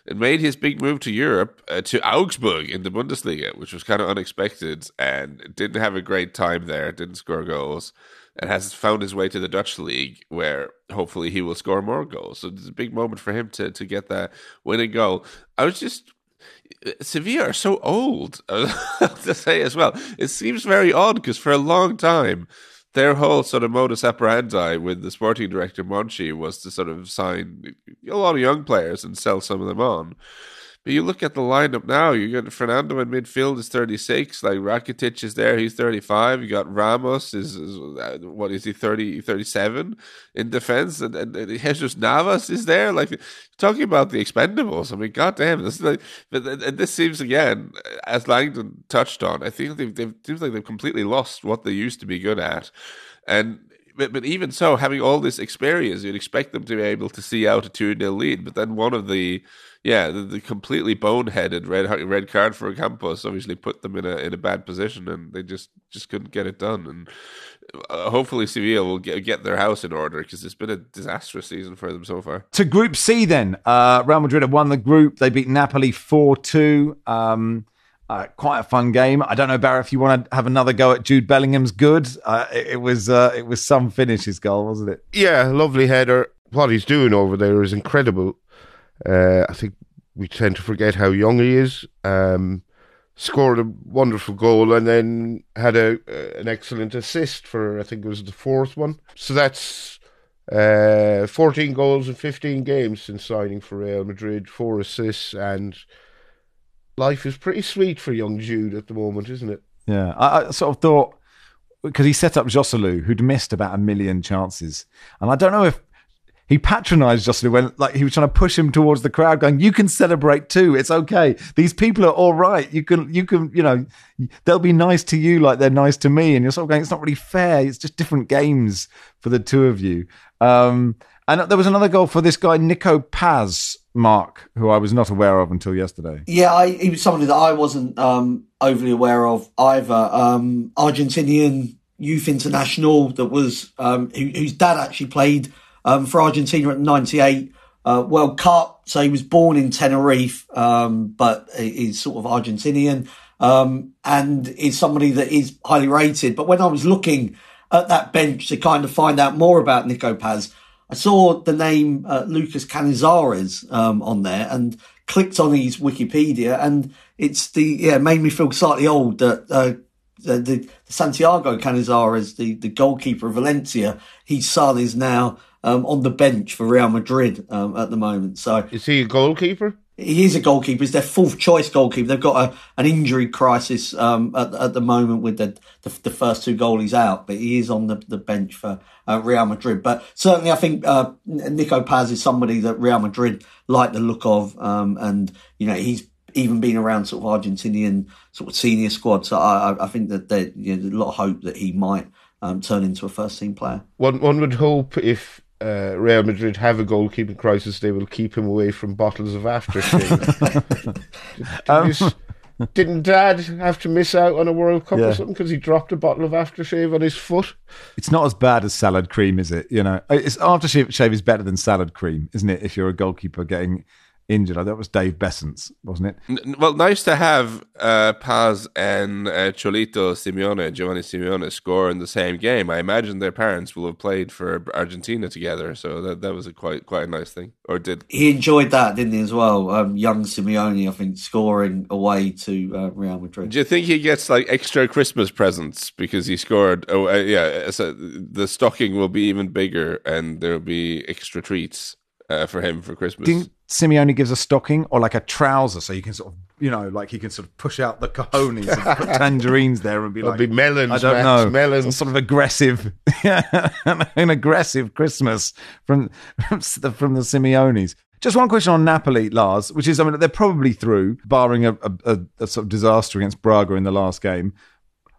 And made his big move to Europe to Augsburg in the Bundesliga, which was kind of unexpected, and didn't have a great time there. Didn't score goals and has found his way to the Dutch league, where hopefully he will score more goals. So it's a big moment for him to to get that winning goal. I was just Sevilla are so old to say as well. It seems very odd because for a long time. Their whole sort of modus operandi with the sporting director Monchi was to sort of sign a lot of young players and sell some of them on. But you look at the lineup now, you got Fernando in midfield is 36, like Rakitic is there, he's 35. You got Ramos is, is uh, what is he 30 37 in defense and, and, and Jesus Navas is there like talking about the expendables. I mean goddamn, this is like but and this seems again as Langdon touched on, I think they've they've seems like they've completely lost what they used to be good at. And but, but even so, having all this experience, you'd expect them to be able to see out a 2 0 lead. But then one of the yeah, the, the, completely boneheaded red red card for Campos obviously put them in a in a bad position, and they just just couldn't get it done. And uh, hopefully Sevilla will get, get their house in order because it's been a disastrous season for them so far. To Group C, then uh, Real Madrid have won the group. They beat Napoli four two. Um, uh, quite a fun game. I don't know, Barry, if you want to have another go at Jude Bellingham's good. Uh, it, it, was uh, it was some finish his goal, wasn't it? Yeah, lovely header. What he's doing over there is incredible. Uh, I think we tend to forget how young he is. Um, scored a wonderful goal and then had a uh, an excellent assist for I think it was the fourth one. So that's uh, 14 goals in 15 games since signing for Real Madrid, four assists, and life is pretty sweet for young Jude at the moment, isn't it? Yeah, I, I sort of thought because he set up Joselu, who'd missed about a million chances, and I don't know if he patronised Justin when like he was trying to push him towards the crowd, going, "You can celebrate too. It's okay. These people are all right. You can, you can, you know, they'll be nice to you like they're nice to me." And you're sort of going, "It's not really fair. It's just different games for the two of you." Um, and there was another goal for this guy Nico Paz, Mark, who I was not aware of until yesterday. Yeah, I, he was somebody that I wasn't um, overly aware of either. Um, Argentinian youth international that was um, who, whose dad actually played um, for Argentina at '98 uh, World Cup. So he was born in Tenerife, um, but he's sort of Argentinian um, and is somebody that is highly rated. But when I was looking at that bench to kind of find out more about Nico Paz, I saw the name uh, Lucas Canizares um, on there, and clicked on his Wikipedia, and it's the yeah made me feel slightly old that. Uh, the, the, Santiago Canizares, the, the goalkeeper of Valencia, his son is now um, on the bench for Real Madrid um, at the moment. So is he a goalkeeper? He is a goalkeeper. He's their fourth choice goalkeeper. They've got a, an injury crisis um, at, at the moment with the, the, the first two goalies out, but he is on the, the bench for uh, Real Madrid. But certainly, I think uh, Nico Paz is somebody that Real Madrid like the look of, um, and you know he's even been around sort of Argentinian sort of senior squad. So I, I think that there, you know, there's a lot of hope that he might um, turn into a first team player. One one would hope if uh, Real Madrid have a goalkeeping crisis, they will keep him away from bottles of aftershave. um, didn't Dad have to miss out on a World Cup yeah. or something because he dropped a bottle of aftershave on his foot? It's not as bad as salad cream, is it? You know, it's aftershave is better than salad cream, isn't it? If you're a goalkeeper getting injured. That was Dave Beasant's, wasn't it? Well, nice to have uh, Paz and uh, Cholito Simeone, Giovanni Simeone, score in the same game. I imagine their parents will have played for Argentina together, so that that was a quite quite a nice thing. Or did he enjoyed that? Didn't he as well? Um, young Simeone, I think, scoring away to uh, Real Madrid. Do you think he gets like extra Christmas presents because he scored? Oh, uh, yeah. So the stocking will be even bigger, and there will be extra treats uh, for him for Christmas. Didn't Simeone gives a stocking or like a trouser so you can sort of, you know, like he can sort of push out the cojones and put tangerines there and be like, be melons, I don't Max, know, melons. sort of aggressive, yeah an aggressive Christmas from from the, from the Simeones. Just one question on Napoli, Lars, which is, I mean, they're probably through, barring a, a, a sort of disaster against Braga in the last game.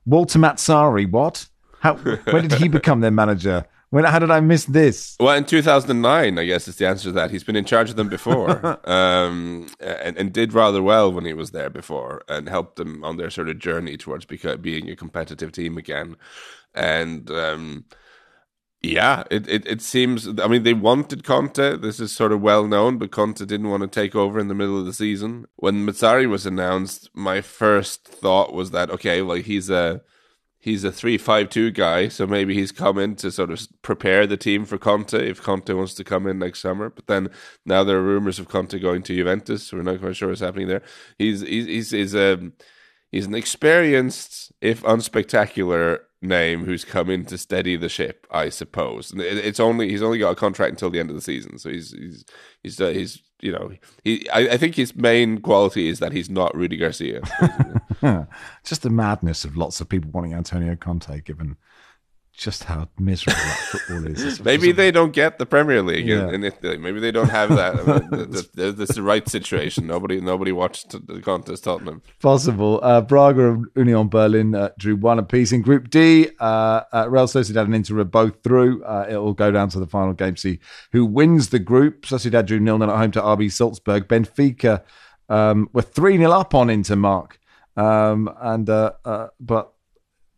Walter Mazzarri, what? How? When did he become their manager? When, how did I miss this? Well, in 2009, I guess is the answer to that. He's been in charge of them before, um, and, and did rather well when he was there before, and helped them on their sort of journey towards beca- being a competitive team again. And um, yeah, it, it, it seems. I mean, they wanted Conte. This is sort of well known, but Conte didn't want to take over in the middle of the season. When Mazzarri was announced, my first thought was that okay, like he's a he's a three-five-two guy, so maybe he's come in to sort of prepare the team for Conte if Conte wants to come in next summer. But then now there are rumors of Conte going to Juventus. So we're not quite sure what's happening there. He's he's he's, he's um, he's an experienced, if unspectacular, name who's come in to steady the ship. I suppose. And it's only he's only got a contract until the end of the season, so he's he's he's uh, he's you know, he. I, I, think his main quality is that he's not Rudy Garcia. Just the madness of lots of people wanting Antonio Conte, given just how miserable that football is. Maybe they don't get the Premier League yeah. in, Italy. Maybe they don't have that. That's the right situation. Nobody, nobody watched the contest Tottenham. Possible. Uh, Braga and Union Berlin uh, drew one apiece in Group D. Uh, uh, Real Sociedad and Inter are both through. Uh, it'll go down to the final game. See who wins the group. Sociedad drew nil nil at home to RB Salzburg. Benfica um, were three 0 up on Inter. Mark, um, and uh, uh, but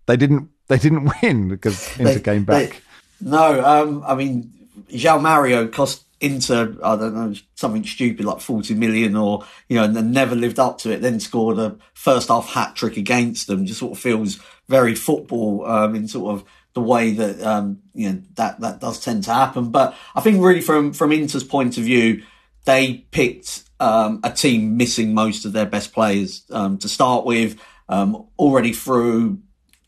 they didn't they didn't win because Inter they, came back. They, no, um, I mean, João Mario cost Inter, I don't know, something stupid like 40 million or, you know, and then never lived up to it, then scored a first half hat trick against them. Just sort of feels very football, um, in sort of the way that, um, you know, that, that does tend to happen. But I think really from, from Inter's point of view, they picked, um, a team missing most of their best players, um, to start with, um, already through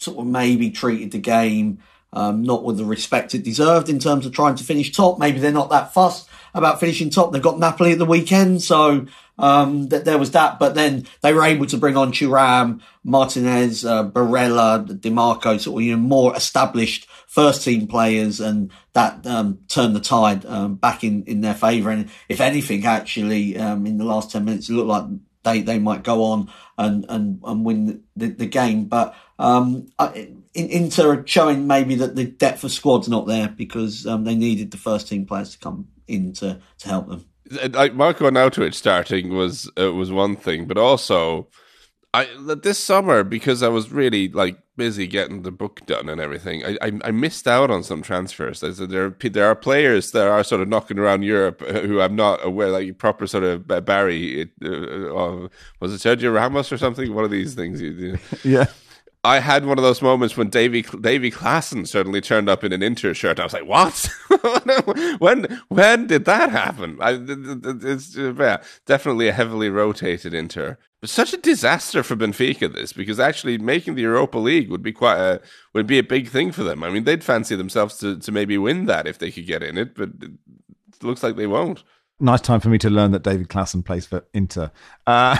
sort of maybe treated the game um, not with the respect it deserved in terms of trying to finish top. Maybe they're not that fussed about finishing top. They've got Napoli at the weekend, so um, th- there was that. But then they were able to bring on Thuram, Martinez, uh, Barella, Dimarco, sort of you know, more established first team players, and that um, turned the tide um, back in, in their favour. And if anything, actually, um, in the last ten minutes, it looked like they, they might go on and, and, and win the, the game. But um, in, Inter showing maybe that the depth of squad's not there because um, they needed the first team players to come in to, to help them. Like Marko Arnautovic starting was uh, was one thing, but also I this summer because I was really like busy getting the book done and everything. I I, I missed out on some transfers. There there are players that are sort of knocking around Europe uh, who I'm not aware like proper sort of Barry. Uh, uh, was it Sergio Ramos or something? One of these things. yeah. I had one of those moments when Davy Davy Klaassen suddenly turned up in an Inter shirt. I was like, "What? when when did that happen?" I, it's uh, yeah, definitely a heavily rotated Inter, but such a disaster for Benfica. This because actually making the Europa League would be quite a would be a big thing for them. I mean, they'd fancy themselves to to maybe win that if they could get in it, but it looks like they won't nice time for me to learn that David Klaassen plays for Inter. Uh,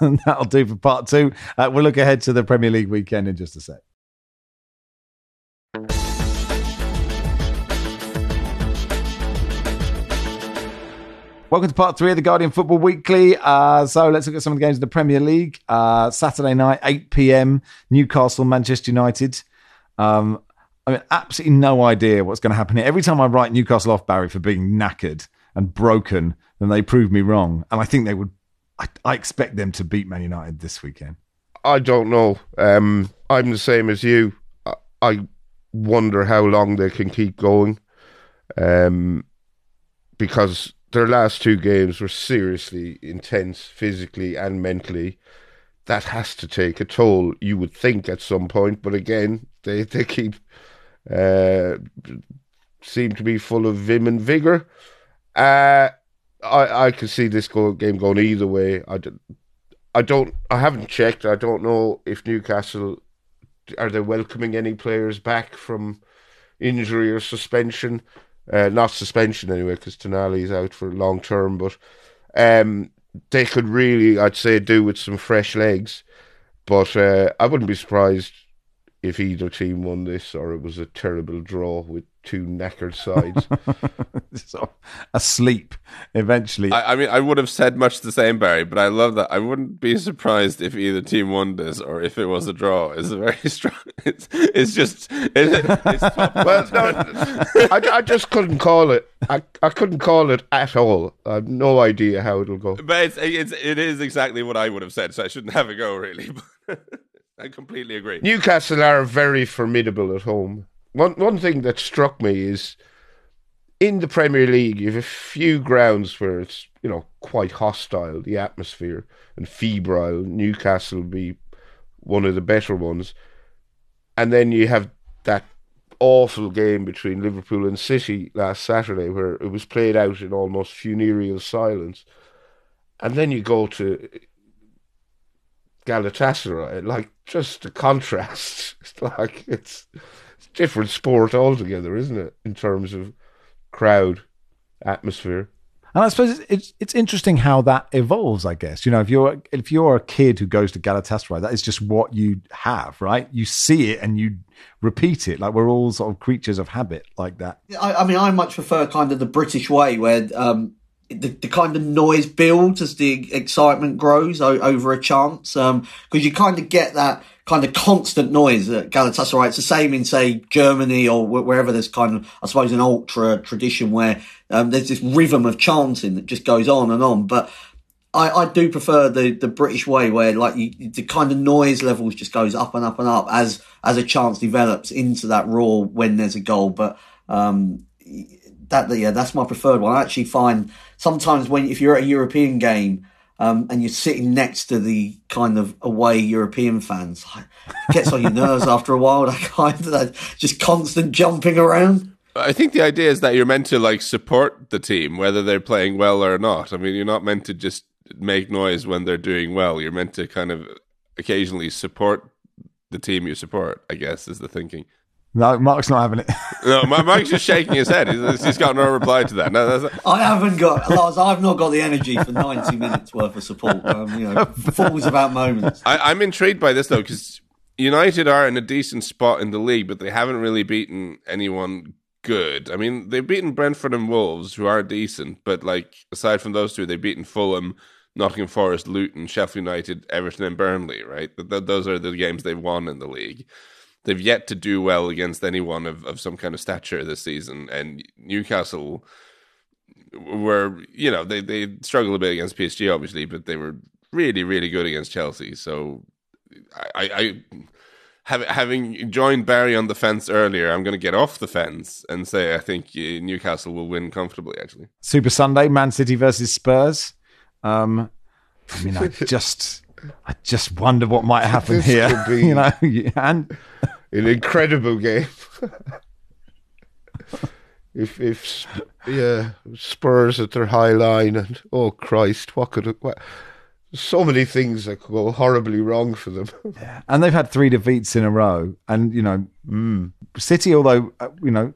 that'll do for part two. Uh, we'll look ahead to the Premier League weekend in just a sec. Welcome to part three of the Guardian Football Weekly. Uh, so let's look at some of the games of the Premier League. Uh, Saturday night, 8 p.m., Newcastle, Manchester United. Um, I mean, absolutely no idea what's going to happen here. Every time I write Newcastle off, Barry, for being knackered, and broken, then they proved me wrong. And I think they would. I, I expect them to beat Man United this weekend. I don't know. Um, I'm the same as you. I, I wonder how long they can keep going, um, because their last two games were seriously intense, physically and mentally. That has to take a toll. You would think at some point, but again, they they keep uh, seem to be full of vim and vigor. Uh, I I can see this go, game going either way. I, I don't. I haven't checked. I don't know if Newcastle are they welcoming any players back from injury or suspension. Uh, not suspension anyway, because is out for long term. But um, they could really, I'd say, do with some fresh legs. But uh, I wouldn't be surprised if either team won this or it was a terrible draw with two knackered sides. so, asleep eventually. I, I, mean, I would have said much the same, Barry, but I love that. I wouldn't be surprised if either team won this or if it was a draw. It's very strong. It's, it's just. It, it's well, no, I, I just couldn't call it. I, I couldn't call it at all. I have no idea how it'll go. But it's, it's it is exactly what I would have said, so I shouldn't have a go really. I completely agree. Newcastle are very formidable at home. One one thing that struck me is in the Premier League, you have a few grounds where it's you know quite hostile, the atmosphere and febrile. Newcastle would be one of the better ones, and then you have that awful game between Liverpool and City last Saturday, where it was played out in almost funereal silence, and then you go to Galatasaray, like just the contrast. It's like it's different sport altogether, isn't it? In terms of crowd atmosphere. And I suppose it's it's interesting how that evolves. I guess you know if you're if you're a kid who goes to Galatasaray, that is just what you have, right? You see it and you repeat it. Like we're all sort of creatures of habit, like that. I, I mean, I much prefer kind of the British way, where um, the, the kind of noise builds as the excitement grows o- over a chance, because um, you kind of get that kind of constant noise at Galatasaray. It's the same in, say, Germany or wherever there's kind of, I suppose, an ultra tradition where um, there's this rhythm of chanting that just goes on and on. But I, I do prefer the, the British way where like you, the kind of noise levels just goes up and up and up as, as a chance develops into that roar when there's a goal. But, um, that, yeah, that's my preferred one. I actually find sometimes when, if you're at a European game, um, and you're sitting next to the kind of away European fans. It gets on your nerves after a while. That kind of that just constant jumping around. I think the idea is that you're meant to like support the team, whether they're playing well or not. I mean, you're not meant to just make noise when they're doing well. You're meant to kind of occasionally support the team you support. I guess is the thinking. No, Mark's not having it. no, Mark's just shaking his head. He's, he's got no reply to that. No, that's I haven't got, Lars. I've not got the energy for ninety minutes worth of support. Um, you know, falls about moments. I, I'm intrigued by this though because United are in a decent spot in the league, but they haven't really beaten anyone good. I mean, they've beaten Brentford and Wolves, who are decent, but like aside from those two, they've beaten Fulham, Nottingham Forest, Luton, Sheffield United, Everton, and Burnley. Right, those are the games they've won in the league they've yet to do well against anyone of, of some kind of stature this season. And Newcastle were, you know, they, they struggled a bit against PSG, obviously, but they were really, really good against Chelsea. So I, I have, having joined Barry on the fence earlier, I'm going to get off the fence and say I think uh, Newcastle will win comfortably, actually. Super Sunday, Man City versus Spurs. Um, I mean, I just I just wonder what might happen This here. be- you know, and An incredible game. if if yeah Spurs at their high line and oh Christ, what could it? What, so many things that could go horribly wrong for them. Yeah, and they've had three defeats in a row. And you know, mm, City, although uh, you know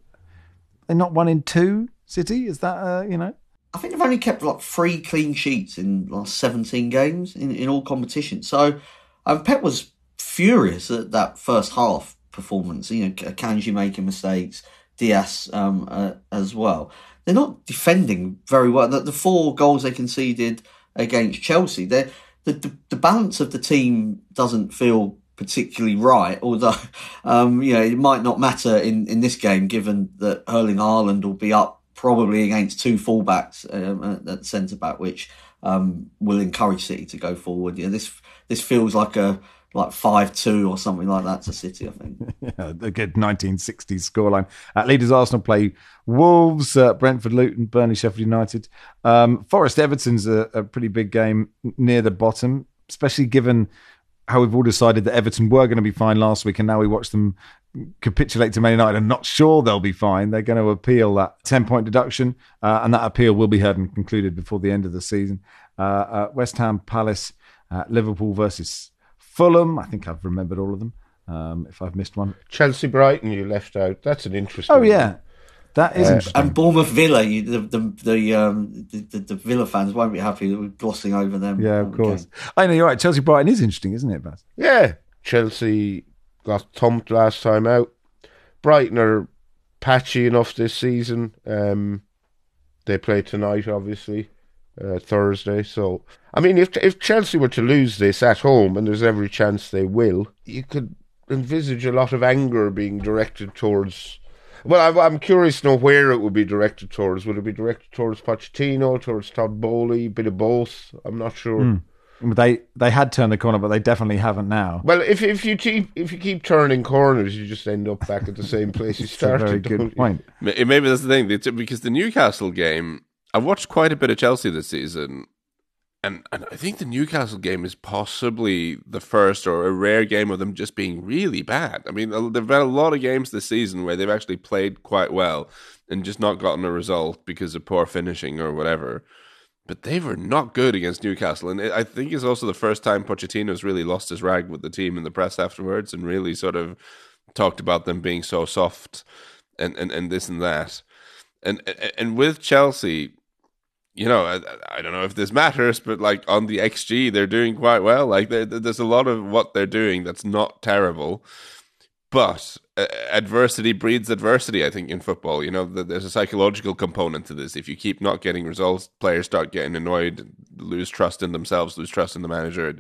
they're not one in two. City is that uh, you know I think they've only kept like three clean sheets in the last 17 games in, in all competitions. So um, Pep was furious at that first half performance. You know, Kanji making mistakes, Dias um, uh, as well. They're not defending very well. The, the four goals they conceded against Chelsea, the, the the balance of the team doesn't feel particularly right. Although, um, you know, it might not matter in, in this game, given that Erling Haaland will be up probably against two fullbacks um, at centre back, which um, will encourage City to go forward. Yeah, this this feels like a like five two or something like that to City. I think. yeah, a good 1960s scoreline. At leaders Arsenal play Wolves, uh, Brentford, Luton, Burnley, Sheffield United. Um, Forest Everton's a, a pretty big game near the bottom, especially given how we've all decided that Everton were going to be fine last week, and now we watch them capitulate to Man United. I'm not sure they'll be fine. They're going to appeal that 10 point deduction, uh, and that appeal will be heard and concluded before the end of the season. Uh, uh, West Ham, Palace, uh, Liverpool versus Fulham. I think I've remembered all of them. Um, if I've missed one, Chelsea Brighton you left out. That's an interesting. oh yeah, that is interesting. And Bournemouth Villa, you, the the the, um, the the the Villa fans won't be happy that we're glossing over them. yeah, of Okay. course. I know you're right. Chelsea Brighton is interesting, isn't it, Baz? Yeah, Chelsea got thumped last time out. Brighton are patchy enough this season. Um, they play tonight, obviously, uh, Thursday. So, I mean, if if Chelsea were to lose this at home, and there's every chance they will, you could envisage a lot of anger being directed towards. Well, I'm, I'm curious to know where it would be directed towards. Would it be directed towards Pochettino, towards Todd Boehly, bit of both? I'm not sure. Hmm. They they had turned the corner, but they definitely haven't now. Well, if if you keep if you keep turning corners, you just end up back at the same place you It's a started. very good you? point. Maybe that's the thing because the Newcastle game. I've watched quite a bit of Chelsea this season, and and I think the Newcastle game is possibly the first or a rare game of them just being really bad. I mean, there've been a lot of games this season where they've actually played quite well and just not gotten a result because of poor finishing or whatever. But they were not good against Newcastle, and I think it's also the first time Pochettino's really lost his rag with the team in the press afterwards, and really sort of talked about them being so soft and and, and this and that. And and- and with Chelsea, you know, I, I don't know if this matters, but like on the XG, they're doing quite well. Like there's a lot of what they're doing that's not terrible, but uh, adversity breeds adversity. I think in football, you know, th- there's a psychological component to this. If you keep not getting results, players start getting annoyed, lose trust in themselves, lose trust in the manager.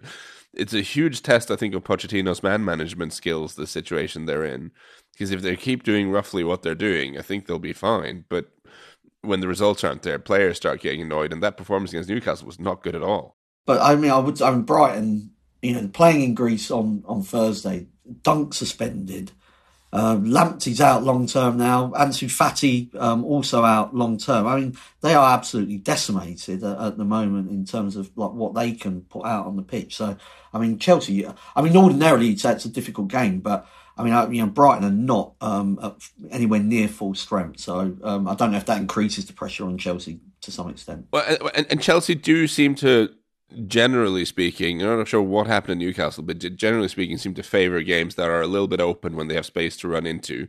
It's a huge test, I think, of Pochettino's man management skills. The situation they're in, because if they keep doing roughly what they're doing, I think they'll be fine. But when the results aren't there, players start getting annoyed, and that performance against Newcastle was not good at all. But I mean, I would. I mean, Brighton. You know, playing in Greece on on Thursday. Dunk suspended. Um, Lamptey's out long term now. Ansu Fati um, also out long term. I mean, they are absolutely decimated at, at the moment in terms of like what they can put out on the pitch. So, I mean, Chelsea. I mean, ordinarily you'd say it's a difficult game, but I mean, I, you know, Brighton are not um, anywhere near full strength. So, um, I don't know if that increases the pressure on Chelsea to some extent. Well, and, and Chelsea do seem to, generally speaking, I'm not sure what happened in Newcastle, but generally speaking, seem to favour games that are a little bit open when they have space to run into.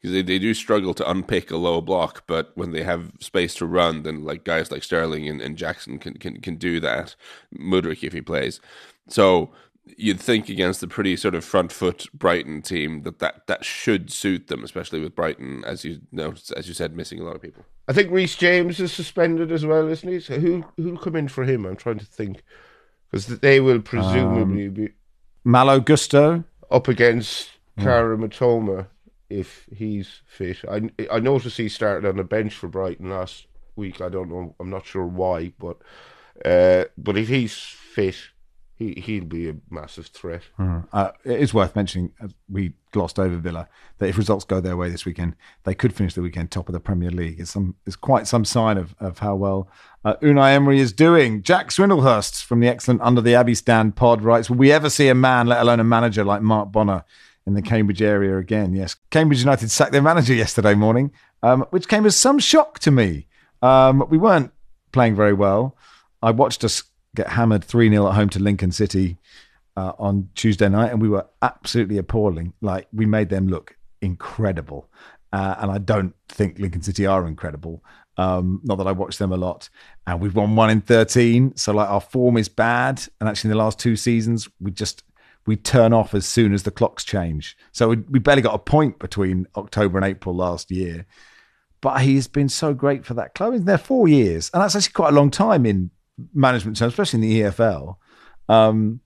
Because they, they do struggle to unpick a low block, but when they have space to run, then like guys like Sterling and, and Jackson can, can can do that. Mudryk if he plays. So you'd think against the pretty sort of front foot Brighton team that, that that should suit them, especially with Brighton, as you know, as you said, missing a lot of people. I think Reece James is suspended as well, isn't he? So who who'll come in for him? I'm trying to think because they will presumably be Malo Gusto. up against Kaoru Mitoma if he's fit. I I noticed he started on the bench for Brighton last week. I don't know. I'm not sure why, but uh, but if he's fit, he he'll be a massive threat. Uh, it is worth mentioning, as we glossed over Villa, that if results go their way this weekend, they could finish the weekend top of the Premier League. It's some, it's quite some sign of, of how well uh, Unai Emery is doing. Jack Swindlehurst from the excellent Under the Abbey Stand pod writes, "Will we ever see a man, let alone a manager, like Mark Bonner in the Cambridge area again?" Yes, Cambridge United sacked their manager yesterday morning, um, which came as some shock to me. Um, we weren't playing very well. I watched us get hammered 3 0 at home to Lincoln City uh, on Tuesday night, and we were absolutely appalling. Like, we made them look incredible. Uh, and I don't think Lincoln City are incredible. Um, not that I watch them a lot. And we've won one in 13. So, like, our form is bad. And actually, in the last two seasons, we just. We turn off as soon as the clocks change. So we, we barely got a point between October and April last year but he's been so great for that club. He's there four years, and that's actually quite a long time in management terms, especially in the EFL. Um,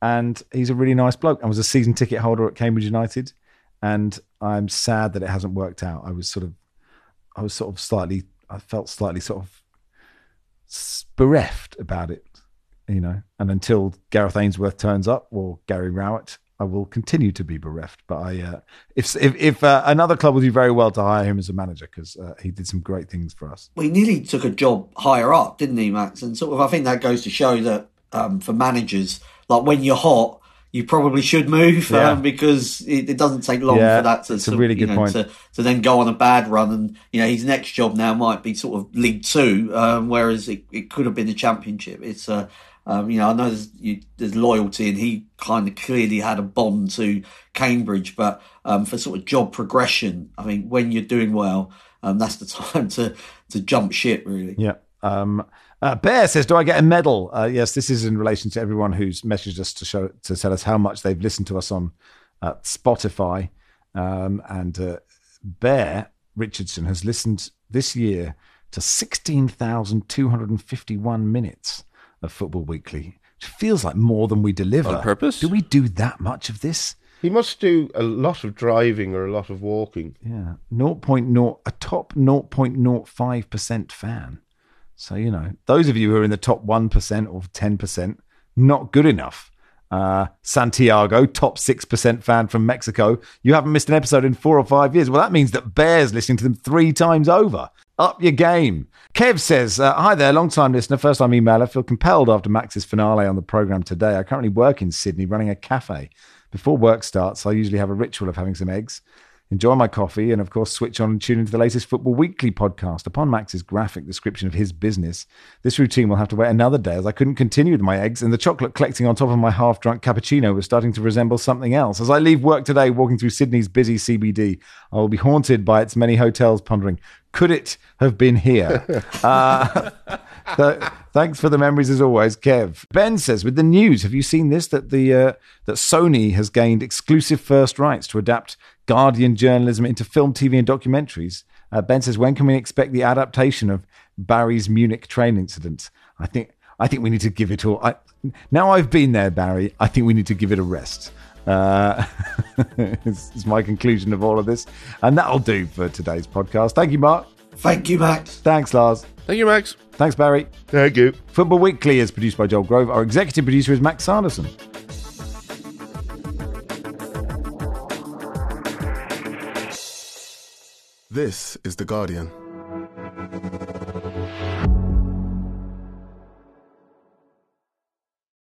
and he's a really nice bloke. I was a season ticket holder at Cambridge United, and I'm sad that it hasn't worked out. I was sort of, I was sort of slightly, I felt slightly sort of bereft about it, you know. And until Gareth Ainsworth turns up or Gary Rowett, I will continue to be bereft. But I, uh, if if, if uh, another club would do very well to hire him as a manager because uh, he did some great things for us. Well, he nearly took a job higher up, didn't he, Max? And sort of, I think that goes to show that um, for managers, like when you're hot, you probably should move Yeah. um, because it, it doesn't take long Yeah, for that to, a really good know, point. To, to then go on a bad run. And you know, his next job now might be sort of League Two, um, whereas it, it could have been the Championship. It's uh, um, you know, I know there's, you, there's loyalty, and he kind of clearly had a bond to Cambridge, but um, for sort of job progression, I mean, when you're doing well, um, that's the time to to jump ship, really. Yeah. Um, uh, Bear says, "Do I get a medal?" Uh, yes, this is in relation to everyone who's messaged us to show to tell us how much they've listened to us on uh, Spotify. Um, and uh, Bear Richardson has listened this year to sixteen thousand two hundred and fifty-one minutes of Football Weekly, which feels like more than we deliver. On purpose? Do we do that much of this? He must do a lot of driving or a lot of walking. Yeah, 0.0, a top 0.05% fan. So, you know, those of you who are in the top 1% or 10%, not good enough. Uh, Santiago, top 6% fan from Mexico. You haven't missed an episode in four or five years. Well, that means that Bear's listening to them three times over. Up your game. Kev says, uh, Hi there, long time listener, first time emailer. I feel compelled after Max's finale on the programme today. I currently work in Sydney running a cafe. Before work starts, I usually have a ritual of having some eggs, enjoy my coffee, and of course, switch on and tune into the latest Football Weekly podcast. Upon Max's graphic description of his business, this routine will have to wait another day as I couldn't continue with my eggs, and the chocolate collecting on top of my half drunk cappuccino was starting to resemble something else. As I leave work today, walking through Sydney's busy CBD, I will be haunted by its many hotels, pondering, could it have been here? uh, th- thanks for the memories as always, Kev. Ben says, with the news, have you seen this? That the uh, that Sony has gained exclusive first rights to adapt Guardian journalism into film, TV, and documentaries. Uh, ben says, when can we expect the adaptation of Barry's Munich train incident? I think I think we need to give it all. I, now I've been there, Barry. I think we need to give it a rest. Uh, is, is my conclusion of all of this, and that'll do for today's podcast. Thank you, Mark. Thank you, Max. Thanks, Lars. Thank you, Max. Thanks, Barry. Thank you. Football Weekly is produced by Joel Grove. Our executive producer is Max Sanderson. This is The Guardian.